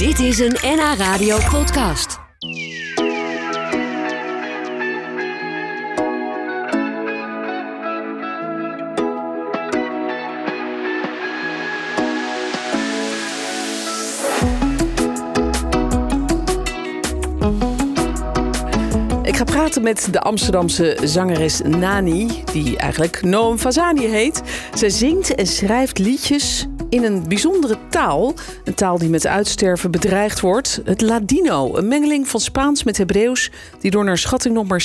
Dit is een NH Radio podcast. Ik ga praten met de Amsterdamse zangeres Nani, die eigenlijk Noam Fazani heet. Zij zingt en schrijft liedjes in een bijzondere taal. Een taal die met uitsterven bedreigd wordt. Het Ladino, een mengeling van Spaans met Hebreeuws... die door naar schatting nog maar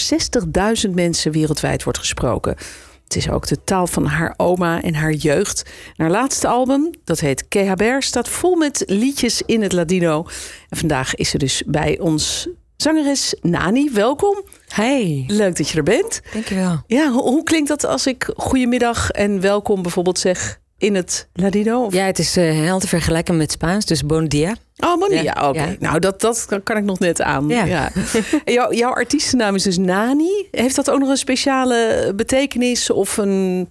60.000 mensen wereldwijd wordt gesproken. Het is ook de taal van haar oma en haar jeugd. En haar laatste album, dat heet Kehaber, staat vol met liedjes in het Ladino. En vandaag is ze dus bij ons zangeres Nani. Welkom. Hey, Leuk dat je er bent. dankjewel. Ja, hoe, hoe klinkt dat als ik goedemiddag en welkom bijvoorbeeld zeg in het Ladino? Of... Ja, het is eh, heel te vergelijken met Spaans, dus bon dia. Oh. Ja, Ja, oké. ja. Nou, dat, dat kan ik nog net aan. Ja. Jouw, jouw artiestennaam is dus Nani. Heeft dat ook nog een speciale betekenis of een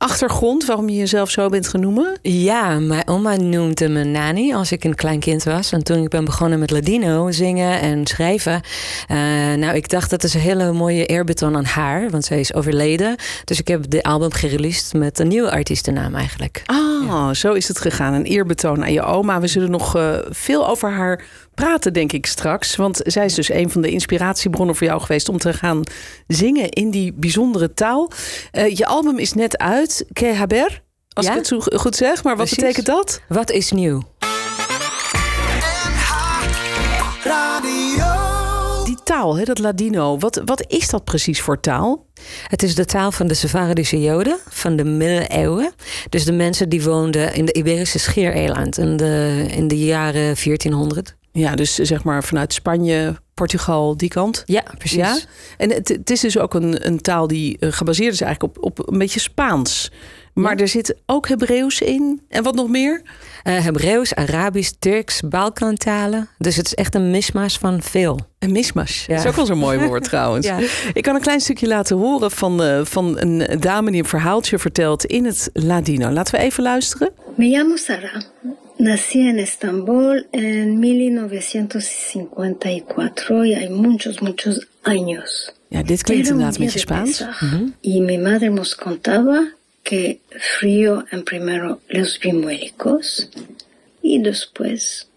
achtergrond waarom je jezelf zo bent genoemen? Ja, mijn oma noemde me Nani als ik een klein kind was. En toen ik ben begonnen met Ladino zingen en schrijven. eh, nou, ik dacht dat is een hele mooie eerbetoon aan haar, want zij is overleden. Dus ik heb de album gereleased met een nieuwe artiestennaam eigenlijk. Ah, zo is het gegaan. Een eerbetoon aan je oma. We zullen nog eh, veel over haar praten, denk ik straks. Want zij is dus een van de inspiratiebronnen voor jou geweest om te gaan zingen in die bijzondere taal. Eh, je album is net uit, Que Haber. Als Ja. ik het zo goed zeg, maar wat Precies. betekent dat? Wat is nieuw? Die taal, hè, dat Ladino. Wat, wat is dat precies voor taal? Het is de taal van de Safardische Joden van de middeleeuwen. Dus de mensen die woonden in de Iberische Schiereiland in de, in de jaren 1400. Ja, dus zeg maar vanuit Spanje, Portugal, die kant. Ja, precies. Ja? En het, het is dus ook een, een taal die eh, gebaseerd is eigenlijk op, op een beetje Spaans. Maar er zit ook Hebreeuws in. En wat nog meer? Eh, Hebreeuws, Arabisch, Turks, Balkantalen. Dus het is echt een mismaas van veel. Een mismash. Ja. Dat is ook wel zo'n mooi woord trouwens. Ja. Ik kan een klein stukje laten horen van, eh, van een dame die een verhaaltje vertelt in het Ladino. Laten we even luisteren. Me llamo Sara. Nací en Estambul en 1954 y hay muchos, muchos años. Ja, dit klinkt Era inderdaad. Pesaj, Y mi madre nos contaba que frío en primero los bimuélicos y después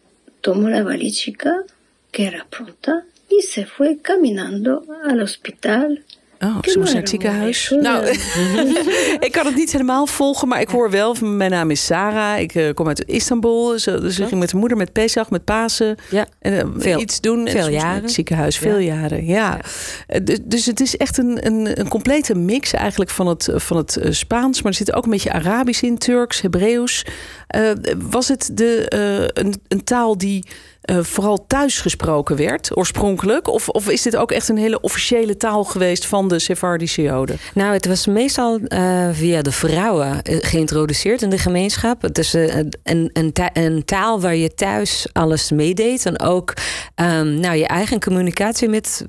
tomó la valichica que era pronta y se fue caminando al hospital. Oh, ze moest naar het ziekenhuis. Nou, ik kan het niet helemaal volgen, maar ik hoor wel mijn naam is Sarah. Ik eh, kom uit Istanbul. Ze, dus ze ging met de moeder met Pesach, met Pasen. Ja. En, eh, Veel- iets doen. En veel jaren. Het ziekenhuis, veel jaren. Ja. Eh, Dus, dus het is echt een, een, een complete mix eigenlijk van het, van het Spaans. Maar er zit ook een beetje Arabisch in, Turks, Hebreeuws. Was het de, een, een taal die vooral thuis gesproken werd, oorspronkelijk? Of, of is dit ook echt een hele officiële taal geweest van de Sephardische Joden? Nou, het was meestal eh, via de vrouwen eh, geïntroduceerd in de gemeenschap. Het is eh, een, een, een taal waar je thuis alles meedeed. En ook ehm, nou, je eigen communicatie met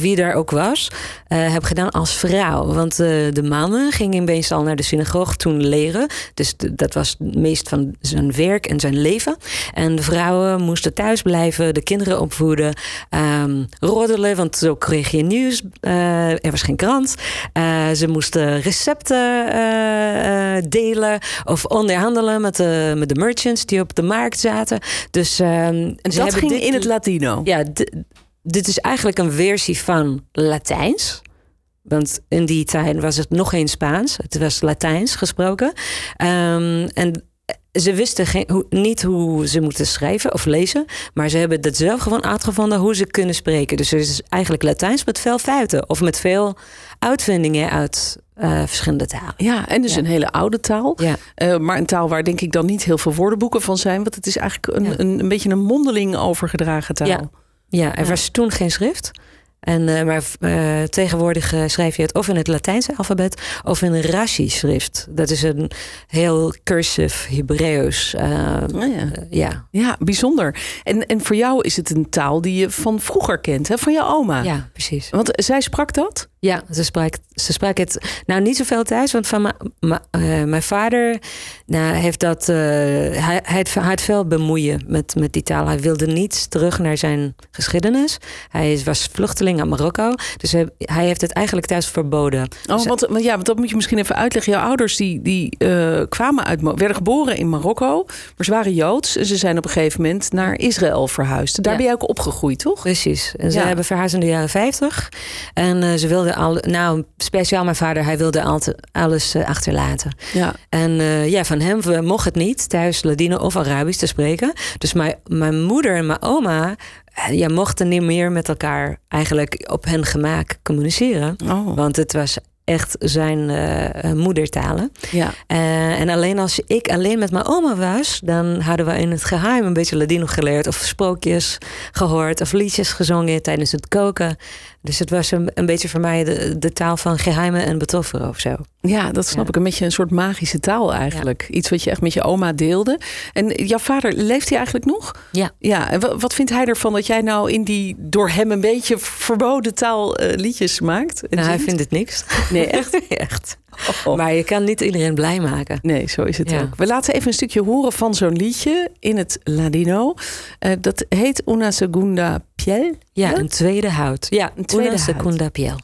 wie daar ook was, heb gedaan als vrouw. Want de mannen gingen meestal naar de synagoge toen leren. Dus dat was het meest van zijn werk en zijn leven. En de vrouwen moesten thuis blijven, de kinderen opvoeden, ehm, roddelen, want zo kreeg je nieuws. Er was geen krant. Eh, ze moesten recepten eh, eh, delen of onderhandelen met de, met de merchants die op de markt zaten. Dus, ehm, En ze dat ging dit- in het Ladino. Ja, dit is eigenlijk een versie van Latijns. Want in die tijd was het nog geen Spaans. Het was Latijns gesproken. Ehm, en ze wisten geen, hoe, niet hoe ze moeten schrijven of lezen. Maar ze hebben dat zelf gewoon uitgevonden hoe ze kunnen spreken. Dus het is eigenlijk Latijns met veel fouten. Of met veel uitvindingen uit eh, verschillende talen. Ja, en dus Ja. een hele oude taal. Ja. Eh, maar een taal waar denk ik dan niet heel veel woordenboeken van zijn. Want het is eigenlijk een, Ja. een, een beetje een mondeling overgedragen taal. Ja. Ja, er was toen geen schrift. En, eh, maar eh, tegenwoordig eh, schrijf je het of in het Latijnse alfabet of in een Rashi-schrift. Dat is een heel cursive Hebreeuws. Oh ja. ja. Ja, bijzonder. En, en voor jou is het een taal die je van vroeger kent, hè? van je oma. ja, precies. Want zij sprak dat? Ja, ze sprak, ze sprak het nou niet zoveel thuis, want van uh, mijn vader nou, heeft dat. Uh, hij, hij had veel bemoeien met, met die taal. Hij wilde niet terug naar zijn geschiedenis. Hij was vluchteling uit Marokko, dus hij, hij heeft het eigenlijk thuis verboden. Oh, dus, want, ja, want dat moet je misschien even uitleggen. Jouw ouders die, die uh, kwamen uit, werden geboren in Marokko, maar ze waren joods. En ze zijn op een gegeven moment naar Israël verhuisd. Daar ja. ben je ook opgegroeid, toch? Precies. En ze ja. hebben verhuisd in de jaren 50. En ze wilden al, nou, speciaal mijn vader, hij wilde altijd alles uh, achterlaten. Ja. En uh, ja, van hem mocht het niet thuis Ladino of Arabisch te spreken. Dus mijn, mijn moeder en mijn oma ja, mochten niet meer met elkaar eigenlijk op hun gemaak communiceren. Oh. Want het was echt zijn uh, moedertalen. Ja. Uh, en alleen als ik alleen met mijn oma was, dan hadden we in het geheim een beetje Ladino geleerd, of sprookjes gehoord, of liedjes gezongen tijdens het koken. Dus het was een, een beetje voor mij de, de taal van geheimen en betofferen of zo. Ja, dat snap ja. ik. Een beetje een soort magische taal eigenlijk. Ja. Iets wat je echt met je oma deelde. En jouw vader, leeft hij eigenlijk nog? Ja. Ja, en wat vindt hij ervan dat jij nou in die door hem een beetje verboden taal uh, liedjes maakt? Nou, hij vindt het niks. Nee, echt? echt. Oh. Maar je kan niet iedereen blij maken. Nee, zo is het ja. ook. We laten even een stukje horen van zo'n liedje in het Ladino. Uh, dat heet Una Segunda Piel. Ja, een tweede hout. Ja, een tweede Una Segunda. Piel.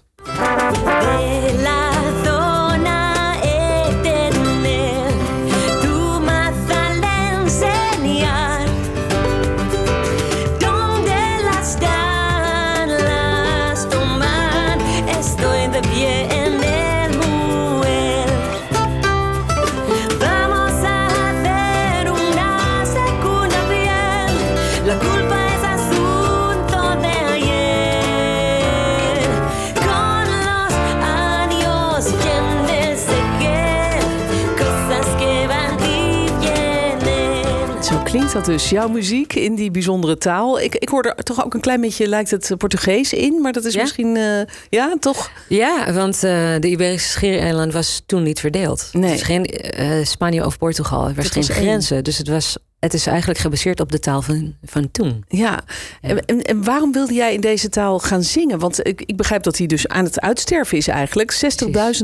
Klinkt dat dus. Jouw muziek in die bijzondere taal. Ik, ik hoor er toch ook een klein beetje, lijkt het Portugees in. Maar dat is Ja? misschien, eh, ja, toch? Ja, want uh, de Iberische Schiereiland was toen niet verdeeld. Nee. Het is geen uh, Spanje of Portugal. Er was geen was één. grenzen. Dus het, was, het is eigenlijk gebaseerd op de taal van, van toen. Ja. En, en, en waarom wilde jij in deze taal gaan zingen? Want ik, ik begrijp dat hij dus aan het uitsterven is eigenlijk.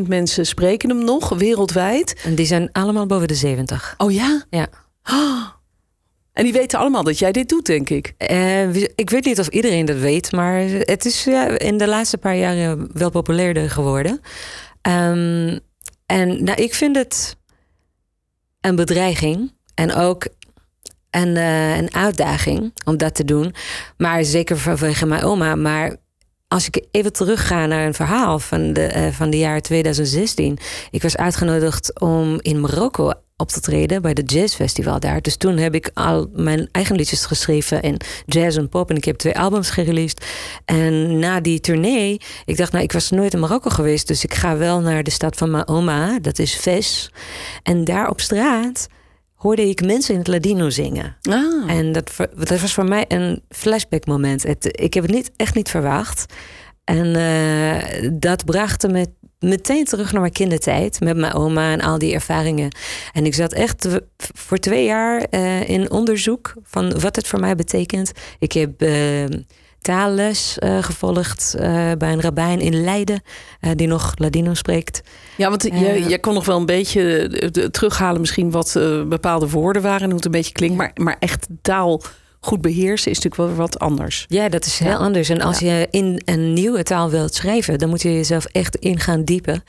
60.000 mensen spreken hem nog, wereldwijd. En die zijn allemaal boven de 70. Oh ja? Ja. Oh. En die weten allemaal dat jij dit doet, denk ik. Eh, ik weet niet of iedereen dat weet, maar het is ja, in de laatste paar jaren wel populairder geworden. Um, en nou, ik vind het een bedreiging en ook een, uh, een uitdaging om dat te doen. Maar zeker vanwege mijn oma. Maar als ik even terugga naar een verhaal van de, uh, van de jaar 2016. Ik was uitgenodigd om in Marokko op te treden bij de jazzfestival daar. Dus toen heb ik al mijn eigen liedjes geschreven in jazz en pop. En ik heb twee albums gereleased. En na die tournee, ik dacht, nou, ik was nooit in Marokko geweest. Dus ik ga wel naar de stad van mijn oma, dat is Ves. En daar op straat hoorde ik mensen in het Ladino zingen. Ah. En dat, dat was voor mij een flashback moment. Het, ik heb het niet, echt niet verwacht. En uh, dat bracht me meteen terug naar mijn kindertijd met mijn oma en al die ervaringen. En ik zat echt voor twee jaar uh, in onderzoek van wat het voor mij betekent. Ik heb uh, taalles uh, gevolgd bij een rabbijn in Leiden die nog Ladino spreekt. Ja, want je, je kon nog wel een beetje terughalen misschien wat bepaalde woorden waren en hoe het een beetje klinkt, maar, maar echt taal goed beheersen is natuurlijk wel wat anders. Ja, dat is heel ja. anders. En als ja. je in een nieuwe taal wilt schrijven, dan moet je jezelf echt in gaan diepen.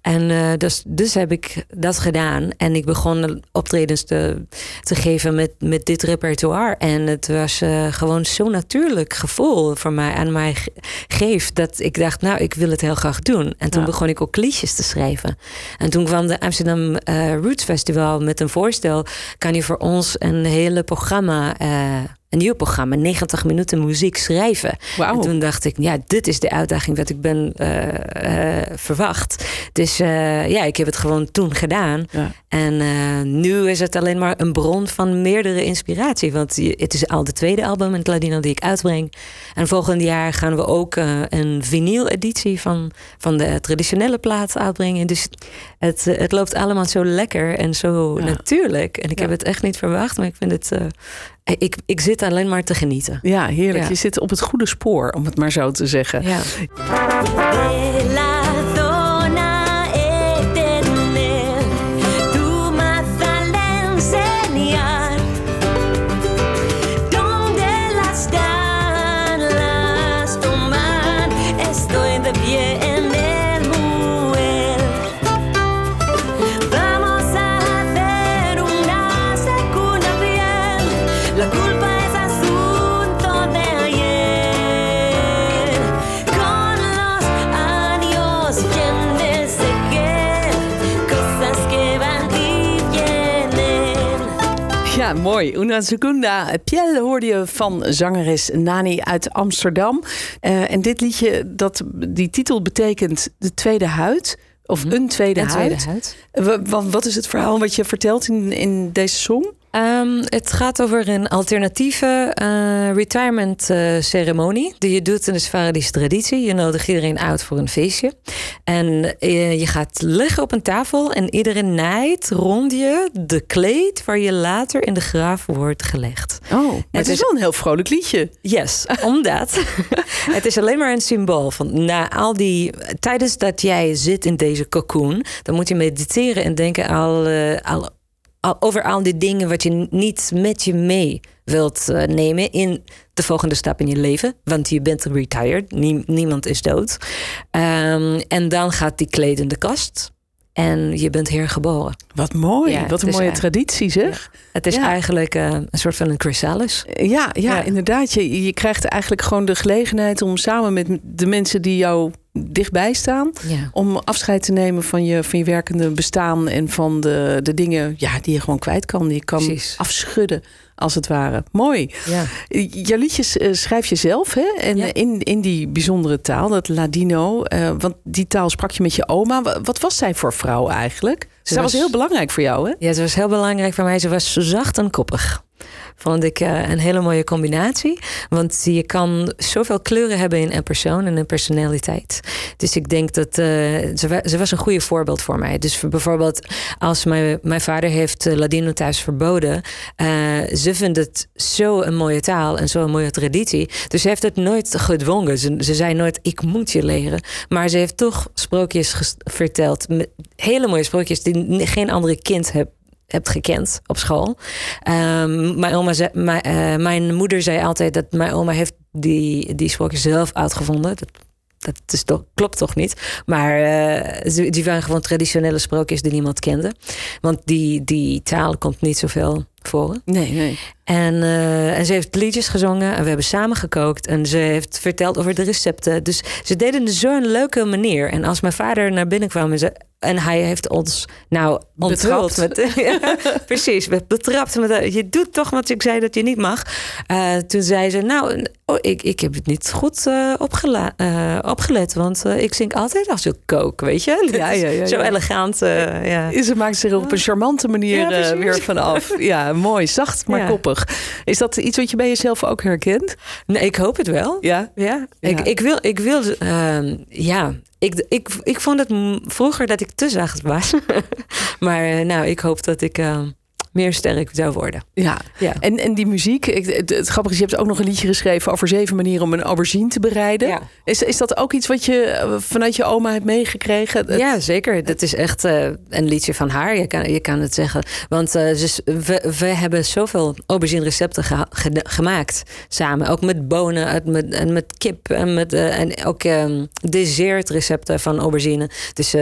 En uh, dus, dus heb ik dat gedaan. En ik begon optredens te, te geven met, met dit repertoire. En het was uh, gewoon zo'n natuurlijk gevoel voor mij aan mij geeft. Dat ik dacht, nou, ik wil het heel graag doen. En toen ja. begon ik ook liedjes te schrijven. En toen kwam de Amsterdam uh, Roots Festival met een voorstel. Kan je voor ons een hele programma een nieuw programma, 90 minuten muziek schrijven. Wow. En toen dacht ik, ja, dit is de uitdaging wat ik ben uh, uh, verwacht. Dus uh, ja, ik heb het gewoon toen gedaan. Ja. En nu is het alleen maar een bron van meerdere inspiratie. Want het is al de tweede album in het Ladino die ik uitbreng. En volgend jaar gaan we ook een vinyl-editie van, van de traditionele plaat uitbrengen. Dus het, het loopt allemaal zo lekker en zo Ja. natuurlijk. En ik Ja. heb het echt niet verwacht, maar ik vind het. Ik, ik zit alleen maar te genieten. Ja, heerlijk. Ja. Je zit op het goede spoor, om het maar zo te zeggen. Ja. Ja, mooi. Una Segunda Piel hoorde je van zangeres Nani uit Amsterdam. Uh, en dit liedje, dat, die titel betekent de tweede huid. Of Mhm. een tweede Een huid. tweede huid. Wa- wa- Wat is het verhaal wat je vertelt in, in deze song? Ehm, het gaat over een alternatieve eh, retirement eh, ceremonie die je doet in de Sfaradische traditie. Je nodigt iedereen uit voor een feestje. En eh, je gaat liggen op een tafel en iedereen naait rond je de kleed waar je later in de graaf wordt gelegd. Oh, het, het is wel een heel vrolijk liedje. Yes, omdat het is alleen maar een symbool van na al die tijdens dat jij zit in deze cocoon, dan moet je mediteren en denken al over al die dingen wat je niet met je mee wilt eh, nemen in de volgende stap in je leven, want je bent retired, Nie- niemand is dood. Ehm, en dan gaat die kleed in de kast en je bent hergeboren. Wat mooi. Ja, wat een mooie traditie zeg. Het is Ja. eigenlijk eh, een soort van een chrysalis. Ja, ja, inderdaad. Je, je krijgt eigenlijk gewoon de gelegenheid om samen met de mensen die jou dichtbij staan... Om afscheid te nemen van je, van je werkende bestaan... en van de, de dingen ja, die je gewoon kwijt kan. Die je kan Precies. afschudden, als het ware. Mooi. Ja. Jouw liedjes eh, schrijf je zelf, hè? En Ja. eh, in, in die bijzondere taal, dat Ladino. eh, want die taal sprak je met je oma. Wa- Wat was zij voor vrouw eigenlijk? Ze was was- heel belangrijk voor jou, hè? Ja, ze was heel belangrijk voor mij. Ze was zacht en koppig. Vond ik eh, een hele mooie combinatie. Want je kan zoveel kleuren hebben in een persoon en een personaliteit. Dus ik denk dat eh, ze, wa- ze was een goede voorbeeld voor mij. Dus voor bijvoorbeeld als mijn, mijn vader heeft eh, Ladino thuis verboden. ze vindt het zo een mooie taal en zo'n mooie traditie. Dus ze heeft het nooit gedwongen. Ze, ze zei nooit, ik moet je leren. Maar ze heeft toch sprookjes verteld. Hele mooie sprookjes die geen andere kind heeft hebt gekend op school. Ehm, mijn, oma zei, mijn, eh, mijn moeder zei altijd dat mijn oma heeft die, die zelf uitgevonden. Dat, dat is toch, klopt toch niet? Maar ze- die waren gewoon traditionele sprookjes die niemand kende. Want die, die taal komt niet zoveel voor. Nee, nee. En, eh, en ze heeft liedjes gezongen en we hebben samen gekookt. En ze heeft verteld over de recepten. Dus ze deden het zo'n leuke manier. En als mijn vader naar binnen kwam en, ze, en hij heeft ons nou onthuld. Betrapt. Met, ja, precies, we betrapt. Met, je doet toch wat ik zei dat je niet mag. Eh, toen zei ze, nou, oh, ik, ik heb het niet goed eh, opgela- opgelet. Want ik zing altijd als ik kook, weet je. Ja, ja, ja, Zo elegant, ja. Ze maakt zich op een charmante manier weer vanaf. Ja, mooi. Zacht, maar Ja. Is dat iets wat je bij jezelf ook herkent? Nee, ik hoop het wel. Ja. Ja, Ja. Ik, ik wil, ik wil, ehm, ja, ik, ik, ik vond het vroeger dat ik te zacht was. maar eh, nou, ik hoop dat ik ehm, meer sterk zou worden. Ja. Ja. En, en die muziek, ik, het, het grappige is, je hebt ook nog een liedje geschreven over zeven manieren om een aubergine te bereiden. Ja. Is, is dat ook iets wat je eh, vanuit je oma hebt meegekregen? Het- Ja, zeker. Dat is echt eh, een liedje van haar. Je kan, je kan het zeggen. Want eh, we, we hebben zoveel aubergine recepten gemaakt samen. Ook met bonen uit- met, en met kip. En, met, en ook ehm dessertrecepten van aubergine. Dus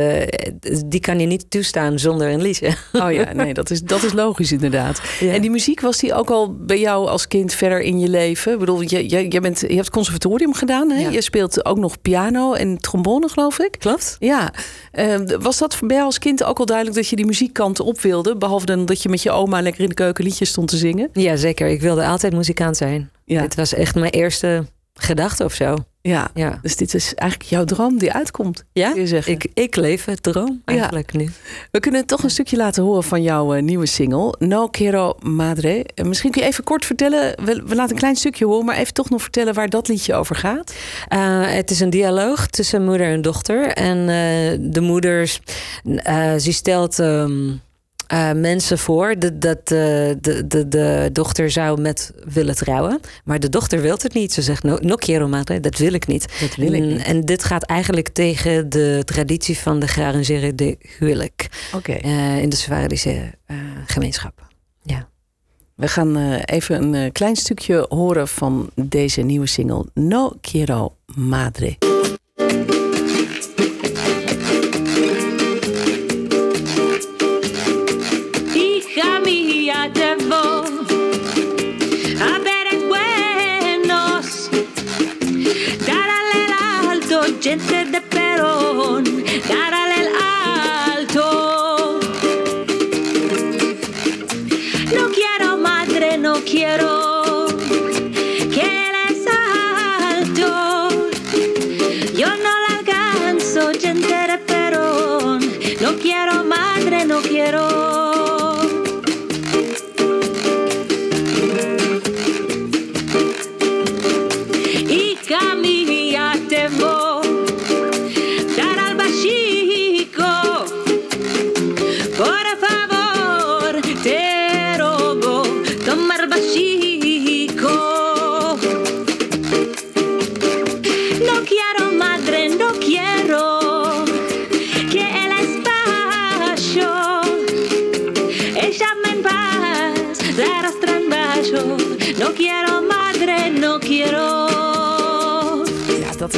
die kan je niet toestaan zonder een liedje. Oh ja, nee, dat is, dat is logisch inderdaad. Ja. En die muziek, was die ook al bij jou als kind verder in je leven? Ik bedoel, je, je, je, bent, je hebt conservatorium gedaan, hè? Ja. Je speelt ook nog piano en trombone, geloof ik. Klopt? Ja, Eh, was dat voor jou als kind ook al duidelijk dat je die muziekkant op wilde? Behalve dan dat je met je oma lekker in de keuken liedjes stond te zingen? Ja, zeker. Ik wilde altijd muzikant zijn. Ja. Het was echt mijn eerste gedachte of zo. Ja, Ja, dus dit is eigenlijk jouw droom die uitkomt. ja? Ik, ik leef het droom eigenlijk nu. We kunnen toch een stukje laten horen van jouw eh, nieuwe single, No Quiero Madre. Eh, misschien kun je even kort vertellen, we, we laten een klein stukje horen, maar even toch nog vertellen waar dat liedje over gaat. Eh, het is een dialoog tussen moeder en dochter. En de moeder, eh, ze stelt ehm, eh, mensen voor dat, dat eh, de, de, de dochter zou met willen trouwen. Maar de dochter wil het niet. Ze zegt, no, no quiero madre, dat wil ik niet. Dat wil ik En- niet. En dit gaat eigenlijk tegen de traditie van de gearrangeerde de huwelijk. Oké. eh, in de Swaradische eh gemeenschap. Ja. We gaan even een klein stukje horen van deze nieuwe single, No Quiero Madre.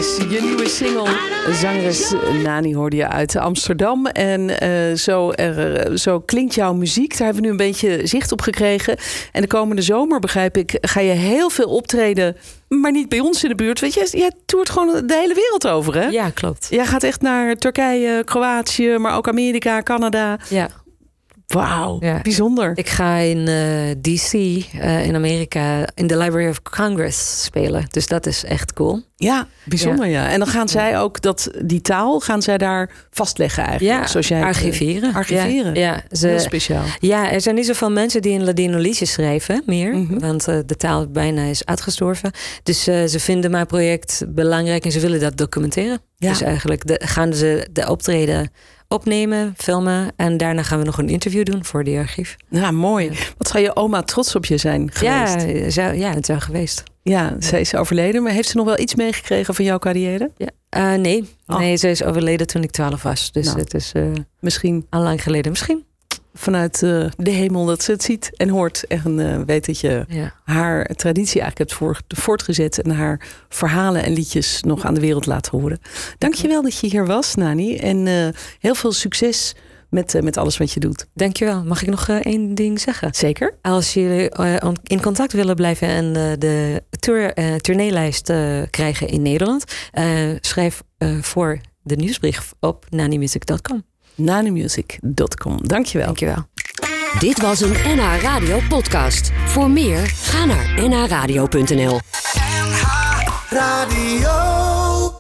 Is je nieuwe single. Zangeres Nani hoorde je uit Amsterdam. En eh, zo, er, zo klinkt jouw muziek. Daar hebben we nu een beetje zicht op gekregen. En de komende zomer, begrijp ik, ga je heel veel optreden. Maar niet bij ons in de buurt. Weet je, jij toert gewoon de hele wereld over, hè? Ja, klopt. Jij gaat echt naar Turkije, Kroatië, maar ook Amerika, Canada. Ja. Wauw, Ja. bijzonder. Ik ga in eh, DC eh, in Amerika in de Library of Congress spelen. Dus dat is echt cool. Ja, bijzonder ja. En dan gaan zij ook dat die taal gaan zij daar vastleggen eigenlijk. Ja, zoals jij het, eh, archiveren. Archiveren. Ja, ja, ze, Heel speciaal. Ja, er zijn niet zoveel mensen die in Ladino liedjes schrijven meer. Mhm. Want de taal bijna is uitgestorven. Dus ze vinden mijn project belangrijk en ze willen dat documenteren. Ja. Dus eigenlijk de, gaan ze de optreden opnemen, filmen. En daarna gaan we nog een interview doen voor die archief. Ja, mooi. Wat zou je oma trots op je zijn geweest? Ja, zou, ja, het zou geweest. Ja, zij is overleden. Maar heeft ze nog wel iets meegekregen van jouw carrière? Ja. Eh, nee. Oh. nee, ze is overleden toen ik 12 was. Dus Nou. het is eh, Misschien al lang geleden. Misschien. Vanuit eh, de hemel dat ze het ziet en hoort. En eh, weet dat je Ja. haar traditie eigenlijk hebt voor, voortgezet. En haar verhalen en liedjes nog aan de wereld laat horen. Dankjewel dat je hier was, Nani. En eh, heel veel succes met, met alles wat je doet. Dankjewel. Mag ik nog één ding zeggen? Zeker? Als jullie in contact willen blijven en de tour, tourneelijst krijgen in Nederland, schrijf voor de nieuwsbrief op nanimusic.com. nanimusic.com. Dankjewel. Dankjewel. Dit was een NH Radio podcast. Voor meer, ga naar nhradio.nl. Radio.